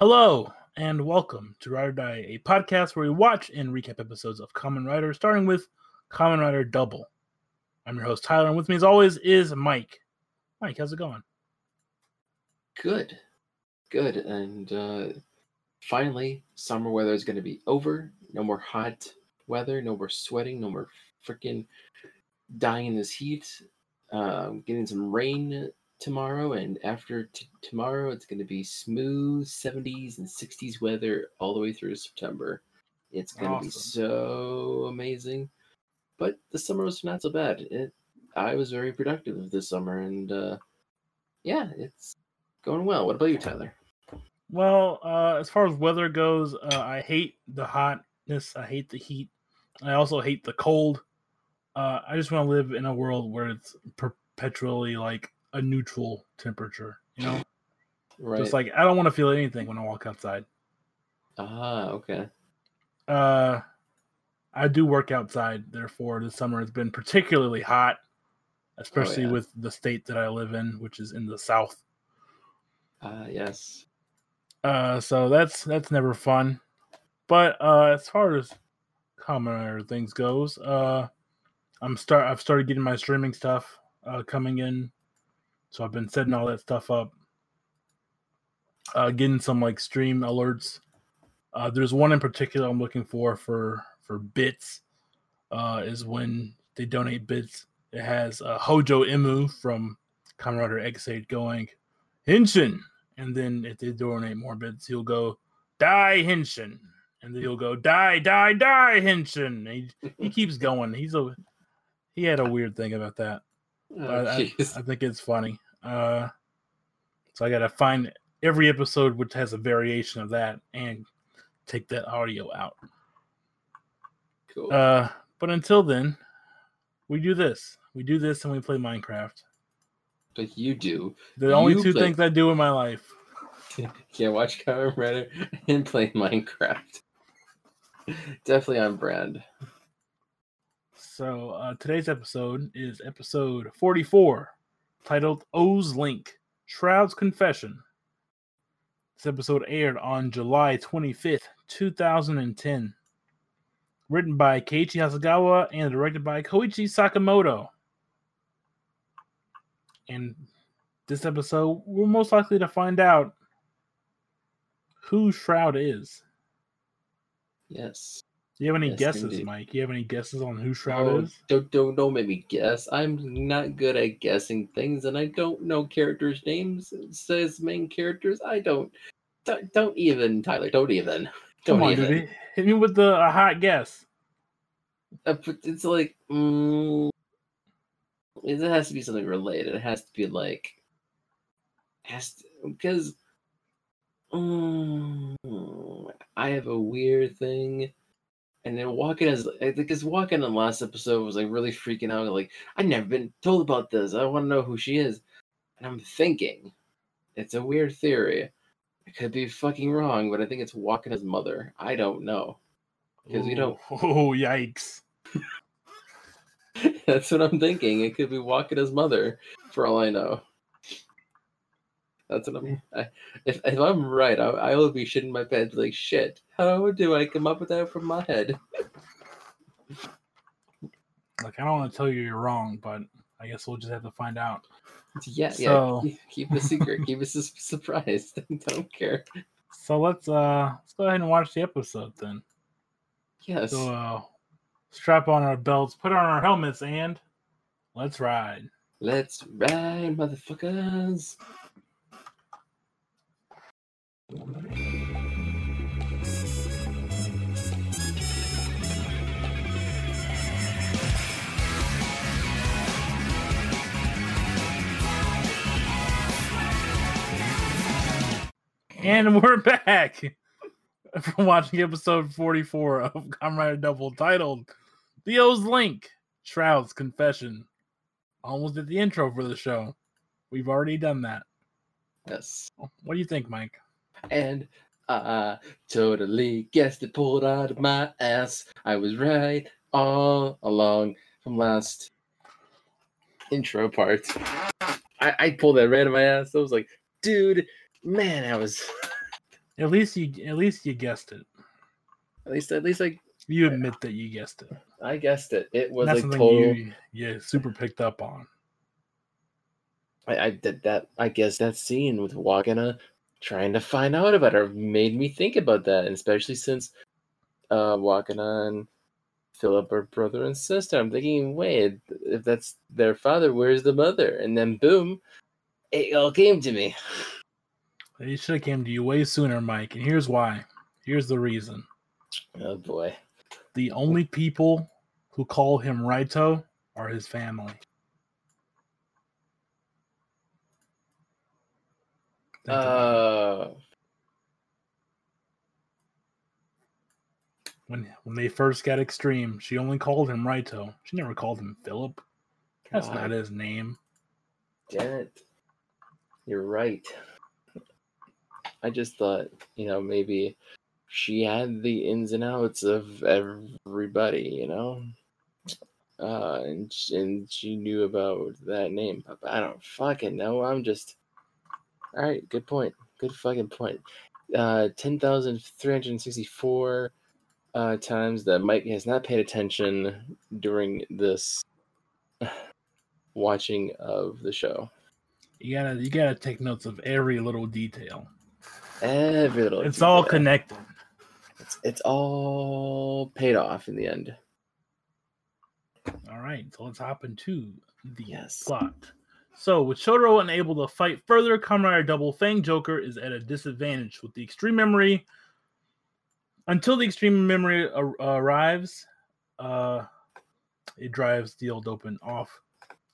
Hello and welcome to Ride or Die, a podcast where we watch and recap episodes of Kamen Rider, starting with Kamen Rider Double. I'm your host Tyler, and with me as always is Mike. Mike, how's it going? Good, good, and uh, finally, summer weather is going to be over. No more hot weather, no more sweating, no more freaking dying in this heat. Um, getting some rain tomorrow, and after t- tomorrow, it's going to be smooth 70s and 60s weather all the way through September. It's going to be so amazing. But the summer was not so bad. It, I was very productive this summer, and uh, yeah, it's going well. What about you, Tyler? Well, uh, as far as weather goes, uh, I hate the hotness. I hate the heat. I also hate the cold. Uh, I just want to live in a world where it's perpetually like a neutral temperature. You know, Right. just like I don't want to feel anything when I walk outside. ah, okay. Uh, I do work outside. Therefore, this summer has been particularly hot, especially yeah. with the state that I live in, which is in the south. Ah, yes. Uh, so that's that's never fun. But uh, as far as Kamen Rider things goes, uh, I'm start I've started getting my streaming stuff uh, coming in, so I've been setting all that stuff up. Uh, getting some like stream alerts. Uh, there's one in particular I'm looking for for for bits. Uh, is when they donate bits. It has uh, Hojo Emu from Rider Ex-Aid going Henshin, and then if they donate more bits, he'll go Dai Henshin, and then he'll go Die Die Die Henshin. He, he keeps going. He's a he had a weird thing about that. Oh, I, I, think it's funny. Uh, so I gotta find every episode which has a variation of that and take that audio out. cool. Uh, but until then, we do this. We do this and we play Minecraft. but you do. The only two play- things I do in my life. Can't watch Kamen Rider and play Minecraft. Definitely on brand. So uh, today's episode is episode 44, titled O's Link Shroud's Confession. This episode aired on July 25th, 2010. Written by Keiichi Hasegawa and directed by Koichi Sakamoto. And this episode, we're most likely to find out who Shroud is. Yes. Do you have any Yes, guesses, indeed. Mike? Do you have any guesses on who Shroud Oh, is? don't, don't don't make me guess. I'm not good at guessing things, and I don't know characters' names. It says main characters. I don't. Don't, don't even, Tyler. Don't even. Don't Come on, even. dude. Hit me with the a hot guess. Uh, it's like mm, it has to be something related. It has to be like has to, because mm, I have a weird thing. And then walking as I think is walking in the last episode was like really freaking out. Like I've never been told about this. I want to know who she is. And I'm thinking, it's a weird theory. I could be fucking wrong, but I think it's Wakana's mother. I don't know. 'Cause we don't- Oh, yikes. That's what I'm thinking. It could be Wakana's mother, for all I know. That's what I'm. I, if if I'm right, I, I will be shitting my pants. Like shit. How do I come up with that from my head? Like, I don't want to tell you you're wrong, but I guess we'll just have to find out. Yeah, So- yeah. Keep, keep a secret. keep us a s- surprise. don't care. So let's uh let's go ahead and watch the episode then. Yes. So uh strap on our belts, put on our helmets, and let's ride. Let's ride, motherfuckers. And we're back from watching episode 44 of Kamen Rider Double titled The O's Link Shroud's Confession. Almost at the intro for the show. We've already done that. Yes. What do you think, Mike? And I totally guessed it pulled out of my ass. I was right all along from last intro part. I, I pulled that right out of my ass. I was like, dude, man, I was At least you at least you guessed it. At least at least I You admit that you guessed it. I guessed it. It was That's like something total. you yeah super picked up on. I, I did that. I guess that scene with Wakana trying to find out about her made me think about that, and especially since uh Wakana and Philip are brother and sister. I'm thinking, wait, if that's their father, where's the mother? And then boom, it all came to me. They should have came to you way sooner, Mike. And here's why. Here's the reason. Oh boy. The only people who call him Raito are his family. Think about it. Uh, when when they first got extreme, she only called him Raito. She never called him Philip. That's God not his name. damn it. You're right. I just thought, you know, maybe she had the ins and outs of everybody, you know? Uh, and, and she knew about that name. But I don't fucking know. I'm just. Alright, good point. Good fucking point. Uh, 10,364 uh, times that Mike has not paid attention during this watching of the show. You gotta you gotta take notes of every little detail. Every little It's all connected. It's, it's all paid off in the end. All right, so let's hop into the Yes. plot. So, with Shotaro unable to fight further, Kamen Rider Double Fang Joker is at a disadvantage with the extreme memory. Until the extreme memory ar- arrives, uh, it drives the Old Dopant off.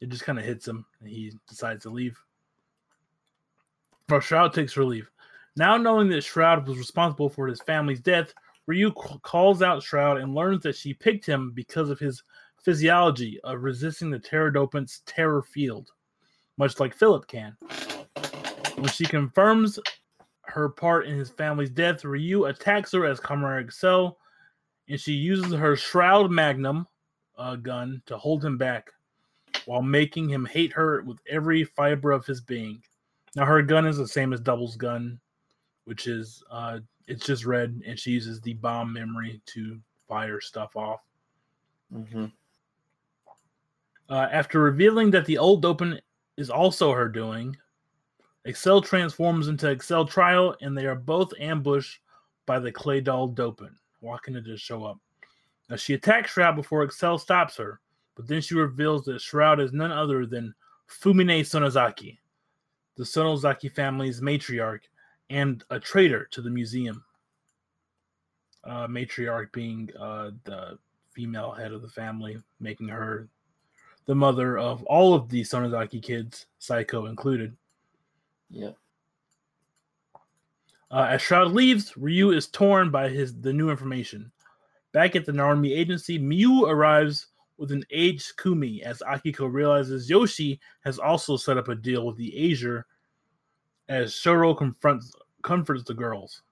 It just kind of hits him, and he decides to leave. But Shroud takes relief. Now knowing that Shroud was responsible for his family's death, Ryu calls out Shroud and learns that she picked him because of his physiology of resisting the Terror Dopant's terror field, much like Philip can. When she confirms her part in his family's death, Ryu attacks her as Kamen Rider Accel, and she uses her Shroud Magnum uh, gun to hold him back while making him hate her with every fiber of his being. Now, her gun is the same as Double's gun, which is uh, it's just red, and she uses the bomb memory to fire stuff off. Mm-hmm. Uh, after revealing that the Old Dopant is also her doing, Accel transforms into Accel Trial, and they are both ambushed by the clay doll Dopant, walking to just show up. Now she attacks Shroud before Accel stops her, but then she reveals that Shroud is none other than Fumine Sonozaki, the Sonozaki family's matriarch and a traitor to the museum. Uh, matriarch being uh, the female head of the family, making her the mother of all of the Sonozaki kids, Saeko included. Yep. Uh, as Shroud leaves, Ryu is torn by his the new information. Back at the Narumi agency, Miu arrives with an aged Kumi as Akiko realizes Yoshi has also set up a deal with the Azure as Shoro confronts comforts the girls.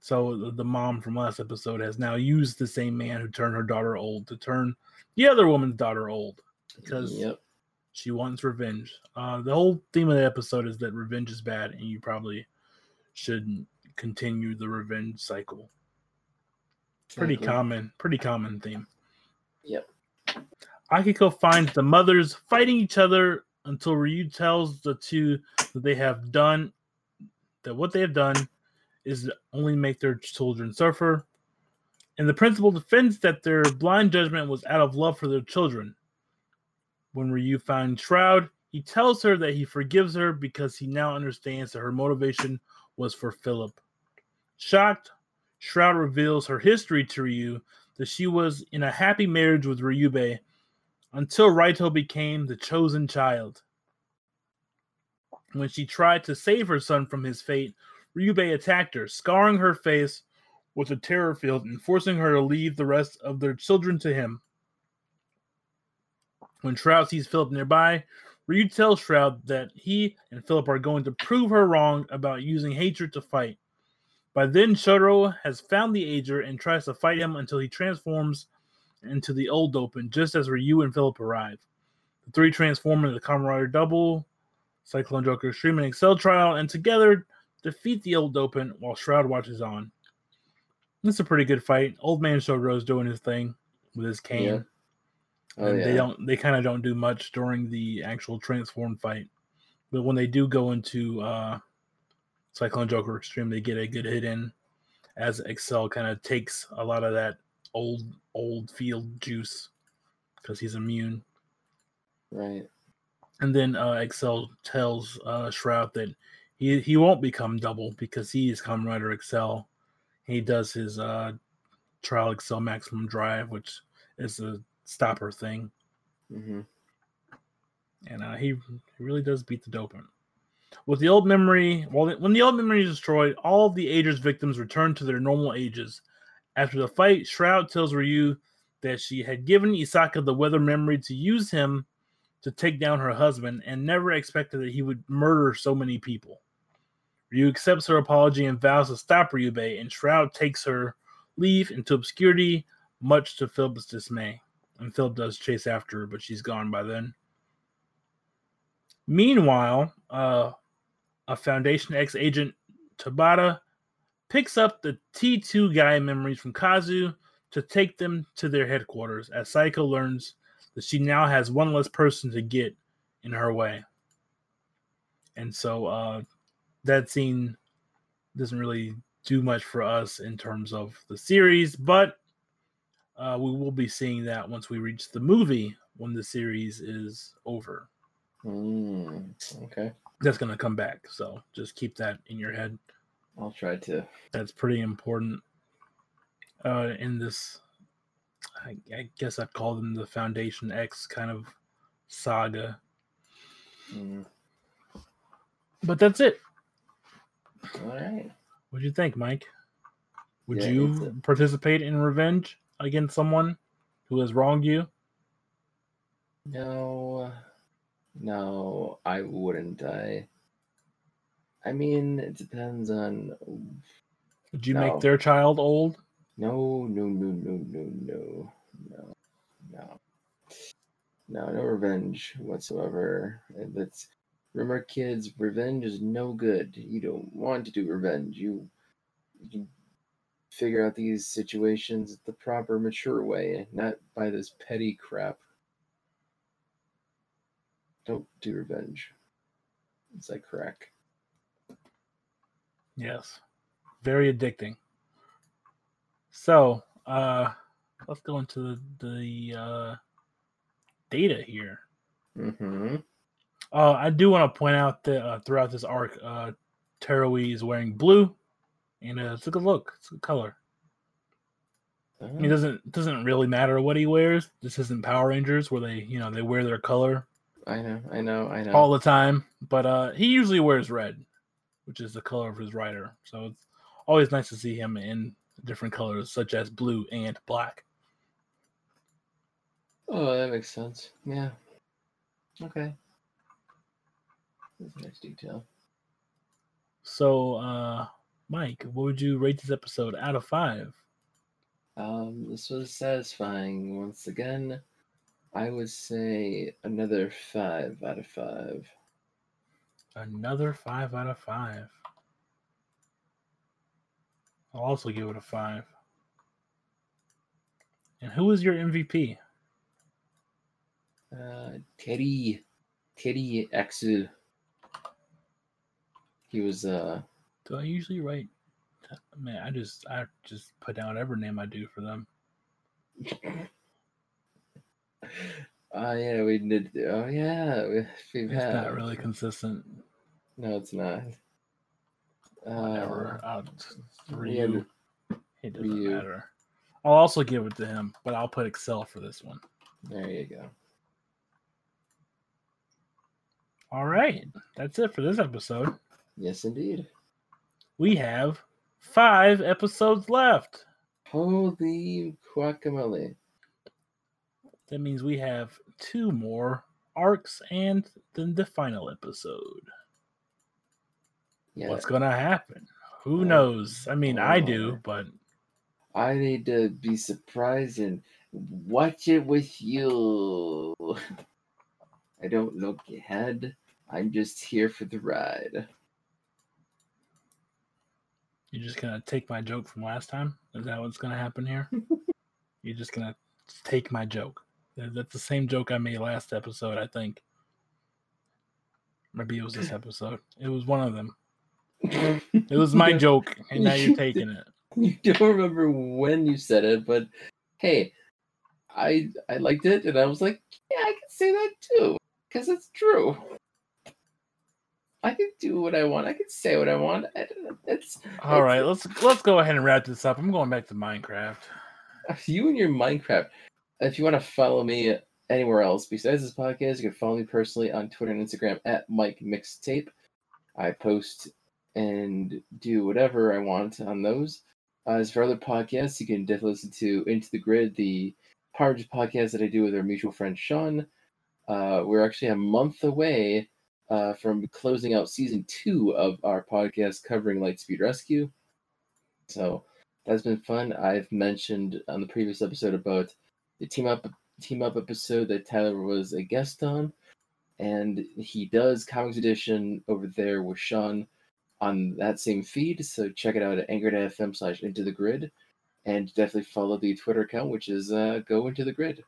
So the, the mom from last episode has now used the same man who turned her daughter old to turn the other woman's daughter old because Yep. she wants revenge. Uh, the whole theme of the episode is that revenge is bad, and you probably shouldn't continue the revenge cycle. Pretty common, pretty common theme. Yep. Akiko finds the mothers fighting each other until Ryu tells the two that they have done that what they have done is only make their children suffer. And the principal defends that their blind judgment was out of love for their children. When Ryu finds Shroud, he tells her that he forgives her because he now understands that her motivation was for Philip. Shocked, Shroud reveals her history to Ryu that she was in a happy marriage with Ryubei until Raito became the chosen child. When she tried to save her son from his fate, Ryubei attacked her, scarring her face with a terror field and forcing her to leave the rest of their children to him. When Shroud sees Philip nearby, Ryu tells Shroud that he and Philip are going to prove her wrong about using hatred to fight. By then, Shotaro has found the Ager and tries to fight him until he transforms into the Old Dopant, just as Ryu and Philip arrive. The three transform into the Kamen Double, Cyclone Joker Extreme, and Accel Trial, and together defeat the Old Dopant while Shroud watches on. It's a pretty good fight. Old man Shogro's doing his thing with his cane. Yeah. Oh and yeah. they don't they kind of don't do much during the actual transform fight. But when they do go into uh Cyclone Joker Extreme, they get a good hit in as Accel kind of takes a lot of that old old field juice because he's immune. Right. And then uh, Accel tells uh, Shroud that he he won't become double because he is Kamen Rider Accel. He does his uh, Trial Accel Maximum Drive, which is a stopper thing, hmm and uh, he, he really does beat the dopant. With the old memory, well, when the old memory is destroyed, all of the Ager's victims return to their normal ages. After the fight, Shroud tells Ryu that she had given Isaka the weather memory to use him to take down her husband and never expected that he would murder so many people. Ryu accepts her apology and vows to stop Ryubei, and Shroud takes her leave into obscurity, much to Philip's dismay. And Philip does chase after her, but she's gone by then. Meanwhile, uh, a Foundation X agent, Tabata, picks up the T2 Gaia memories from Kazu to take them to their headquarters as Saeko learns that she now has one less person to get in her way. And so uh, that scene doesn't really do much for us in terms of the series, but uh, we will be seeing that once we reach the movie when the series is over. Mm, okay. That's going to come back. So just keep that in your head. I'll try to. That's pretty important uh, in this. I, I guess I'd call them the Foundation X kind of saga. Mm, But that's it. all right. What'd you think, Mike? Would Yeah, you participate in revenge against someone who has wronged you? No, no, I wouldn't. I. I mean, it depends on. Would you No. make their child old? No, no, no, no, no, no, no, no, no, no revenge whatsoever. That's remember, kids. Revenge is no good. You don't want to do revenge. You, you figure out these situations the proper, mature way, not by this petty crap. Don't do revenge. It's like crack. Yes. Very addicting. So, uh let's go into the, the uh data here. Mm-hmm. Uh I do want to point out that uh, throughout this arc, uh Terui is wearing blue and uh, it's a good look. It's a good color. It doesn't it doesn't really matter what he wears. This isn't Power Rangers where they, you know, they wear their color I know, I know, I know. all the time. But uh he usually wears red, which is the color of his rider. So it's always nice to see him in different colors, such as blue and black. Oh, that makes sense. Yeah. Okay. That's a nice detail. So uh Mike, what would you rate this episode out of five? Um, this was satisfying once again. I would say another five out of five. Another five out of five. I'll also give it a five. And who is your MVP? Uh, Teddy, Teddy Exu. He was uh Do I usually write? Man, I just I just put down whatever name I do for them. Oh yeah, we did. Oh yeah, we, we've It's had. not really consistent. No, it's not. Whatever. Uh, I'll just Ryu. It doesn't Ryu. matter. I'll also give it to him, but I'll put Accel for this one. there you go. All right, that's it for this episode. Yes, indeed. We have five episodes left. Holy guacamole! That means we have two more arcs and then the final episode. Yeah, What's gonna happen? Who Uh, knows? I mean, I oh. do, but I need to be surprised and watch it with you. I don't look ahead. I'm just here for the ride. You're just gonna take my joke from last time? Is that what's gonna happen here? You're just gonna take my joke. That's the same joke I made last episode, I think. Maybe it was this episode. It was one of them. It was my joke, and now you're taking it. You don't remember when you said it, but hey, I I liked it, and I was like, yeah, I can say that too, because it's true. I can do what I want. I can say what I want. It's all right. Let's let's go ahead and wrap this up. I'm going back to Minecraft. You and your Minecraft. If you want to follow me anywhere else besides this podcast, you can follow me personally on Twitter and Instagram at Mike Mixtape. I post and do whatever I want on those. Uh, as for other podcasts, you can definitely listen to Into the Grid, the Power podcast that I do with our mutual friend Sean. Uh, we're actually a month away uh, from closing out season two of our podcast covering Lightspeed Rescue. So that's been fun. I've mentioned on the previous episode about the team up team up episode that Tyler was a guest on, and he does Comics Edition over there with Sean on that same feed. So check it out at anchor.fm slash into the grid, and definitely follow the Twitter account, which is uh, go into the grid.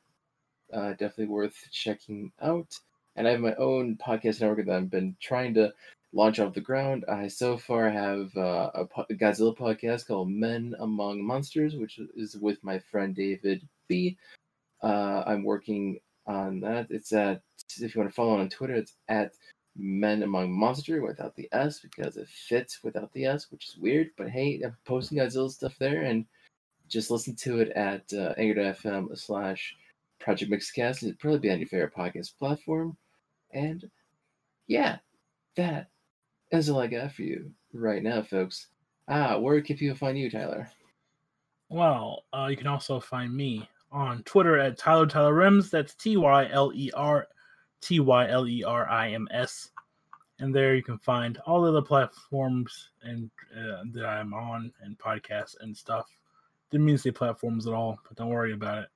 Uh, definitely worth checking out and I have my own podcast network that I've been trying to launch off the ground. I so far have uh, a, Godzilla podcast called Men Among Monsters, which is with my friend David B. Uh, I'm working on that. It's at if you want to follow on Twitter, it's at Men Among Monster without the S because it fits without the S, which is weird. But hey, I'm posting Godzilla stuff there, and just listen to it at uh, anchor.fm slash Project Mixcast. It'd probably be on your favorite podcast platform. And yeah, that is all I got for you right now, folks. Ah, where can people find you, Tyler? Well, uh, you can also find me on Twitter at Tyler Tyler Rims. That's T Y L E R T Y L E R I M S. And there you can find all of the platforms and uh, that I'm on and podcasts and stuff. Didn't mean to say platforms at all, but don't worry about it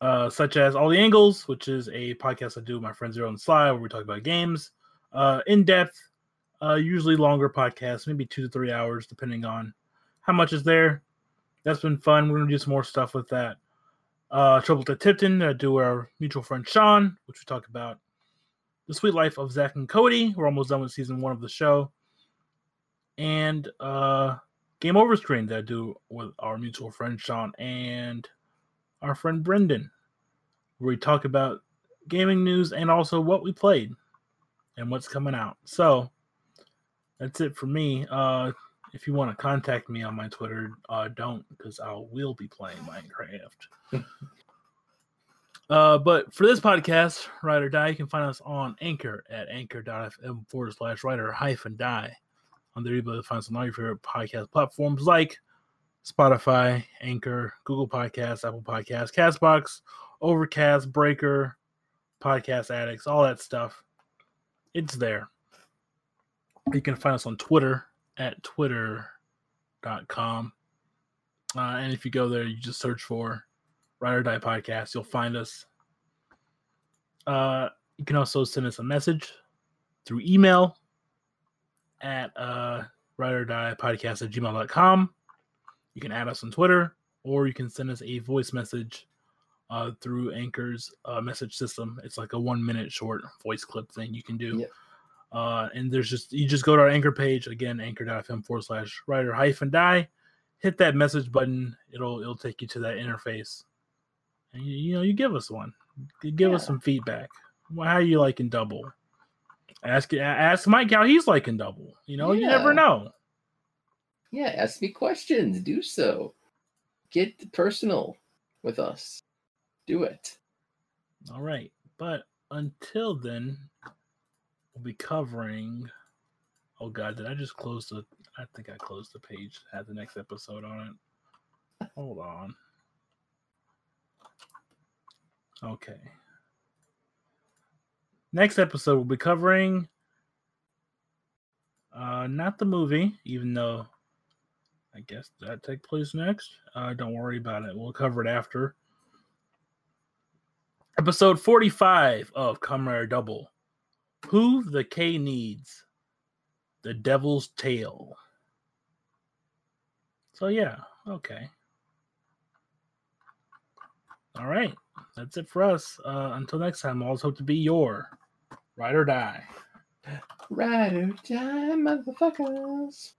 uh, such as All the Angles, which is a podcast I do with my friend Zero and Sly, where we talk about games, uh, in depth, uh, usually longer podcasts, maybe two to three hours, depending on how much is there. That's been fun. We're gonna do some more stuff with that. Uh, Trouble to Tipton, I do our mutual friend Sean, which we talk about the sweet life of Zack and Cody. We're almost done with season one of the show, and uh, Game Over Screen that I do with our mutual friend Sean and our friend Brendan, where we talk about gaming news and also what we played and what's coming out. So that's it for me. Uh, if you want to contact me on my Twitter, uh, don't because I will be playing Minecraft. uh, but for this podcast, Ride or Die, you can find us on Anchor at anchor.fm forward slash writer hyphen die. On there, you'll be able to find us on all your favorite podcast platforms like Spotify, Anchor, Google Podcasts, Apple Podcasts, Castbox, Overcast, Breaker, Podcast Addicts, all that stuff. It's there. You can find us on Twitter at twitter.com. Uh, and if you go there, you just search for Ride or Die Podcast, you'll find us. Uh, you can also send us a message through email at uh, Ride or Die Podcast at gmail.com. You can add us on Twitter, or you can send us a voice message uh, through Anchor's uh, message system. It's like a one minute short voice clip thing you can do. Yep. Uh, and there's just you just go to our anchor page again, anchor.fm forward slash writer hyphen die. Hit that message button. It'll it'll take you to that interface, and you, you know you give us one. You give yeah. us some feedback. Well, how are you liking double? Ask ask Mike how he's liking double. You know, yeah. you never know. Yeah, ask me questions. Do so. Get personal with us. Do it. All right. But until then, we'll be covering. Oh God, did I just close the? I think I closed the page. Had the next episode on it. Hold on. Okay. Next episode, we'll be covering. Uh, not the movie, even though I guess that take place next. Uh, don't worry about it. We'll cover it after. Episode 45 of Rider Double. Who the K needs. The Devil's Tale. So yeah, okay. All right, that's it for us. Uh, until next time, always hope to be your ride or die. Ride or die, motherfuckers.